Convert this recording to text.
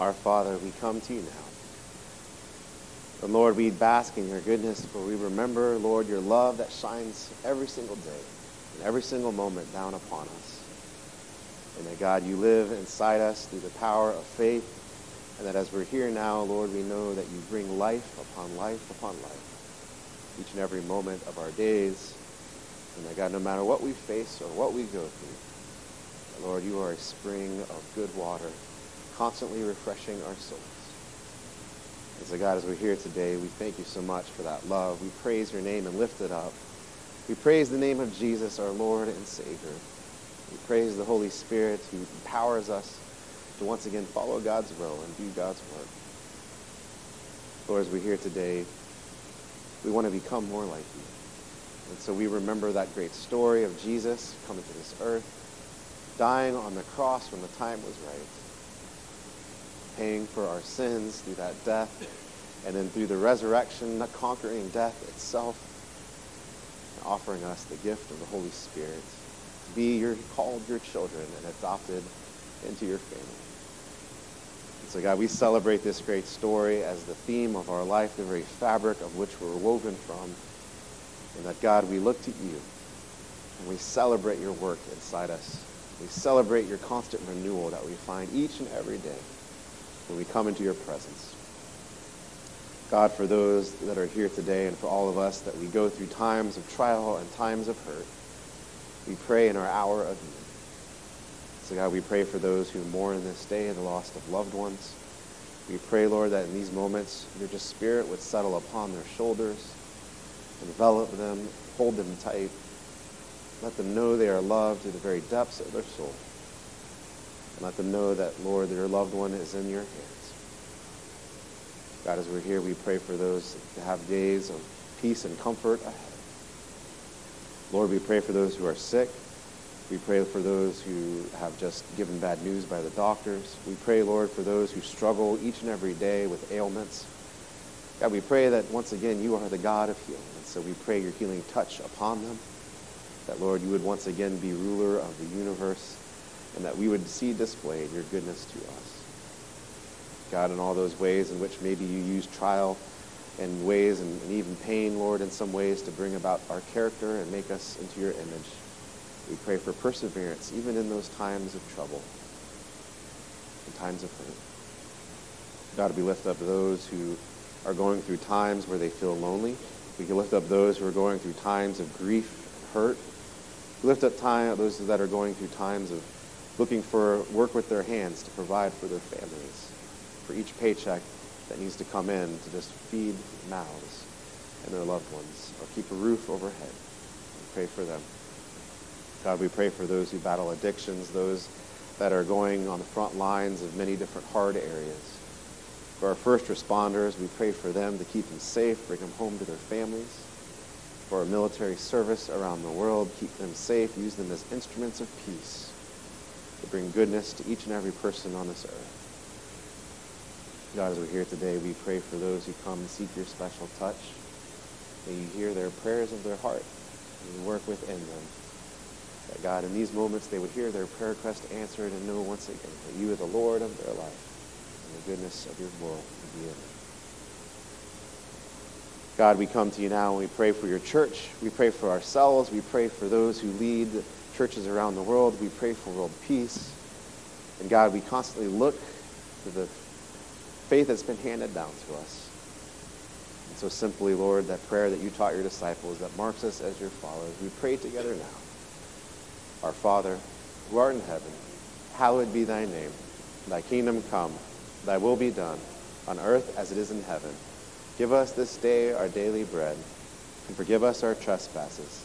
Our Father, we come to you now. And Lord, we bask in your goodness, for we remember, Lord, your love that shines every single day and every single moment down upon us. And that, God, you live inside us through the power of faith. And that as we're here now, Lord, we know that you bring life upon life upon life each and every moment of our days. And that, God, no matter what we face or what we go through, Lord, you are a spring of good water, constantly refreshing our souls. And so, God, as we're here today, we thank you so much for that love. We praise your name and lift it up. We praise the name of Jesus, our Lord and Savior. We praise the Holy Spirit who empowers us to once again follow God's will and do God's work. Lord, as we're here today, we want to become more like you. And so we remember that great story of Jesus coming to this earth, dying on the cross when the time was right, paying for our sins through that death, and then through the resurrection, conquering death itself, and offering us the gift of the Holy Spirit to be your called your children and adopted into your family. And so God, we celebrate this great story as the theme of our life, the very fabric of which we're woven from. And that God, we look to you and we celebrate your work inside us. We celebrate your constant renewal that we find each and every day when we come into your presence. God, for those that are here today and for all of us that we go through times of trial and times of hurt, we pray in our hour of need. So, God, we pray for those who mourn this day the loss of loved ones. We pray, Lord, that in these moments, your just spirit would settle upon their shoulders, envelop them, hold them tight. Let them know they are loved to the very depths of their soul. And let them know that, Lord, their loved one is in your hands. God, as we're here, we pray for those to have days of peace and comfort ahead. Lord, we pray for those who are sick. We pray for those who have just given bad news by the doctors. We pray, Lord, for those who struggle each and every day with ailments. God, we pray that once again you are the God of healing. And so we pray your healing touch upon them. That, Lord, you would once again be ruler of the universe and that we would see displayed your goodness to us. God, in all those ways in which maybe you use trial and ways and, and, even pain, Lord, in some ways to bring about our character and make us into your image. We pray for perseverance, even in those times of trouble, in times of hurt. God, we lift up those who are going through times where they feel lonely. We can lift up those who are going through times of grief and hurt. We lift up time, those that are going through times of looking for work with their hands to provide for their families, for each paycheck that needs to come in to just feed mouths and their loved ones or keep a roof overhead. We pray for them. God, we pray for those who battle addictions, those that are going on the front lines of many different hard areas. For our first responders, we pray for them to keep them safe, bring them home to their families. For our military service around the world, keep them safe, use them as instruments of peace to bring goodness to each and every person on this earth. God, as we're here today, we pray for those who come and seek your special touch. May you hear their prayers of their heart and work within them. That God, in these moments, they would hear their prayer request answered and know once again that you are the Lord of their life and the goodness of your will would be in them. God, we come to you now and we pray for your church. We pray for ourselves. We pray for those who lead churches around the world. We pray for world peace. And God, we constantly look to the faith that's been handed down to us. And so simply, Lord, that prayer that you taught your disciples that marks us as your followers, we pray together now. Our Father, who art in heaven, hallowed be thy name. Thy kingdom come, thy will be done, on earth as it is in heaven. Give us this day our daily bread, and forgive us our trespasses,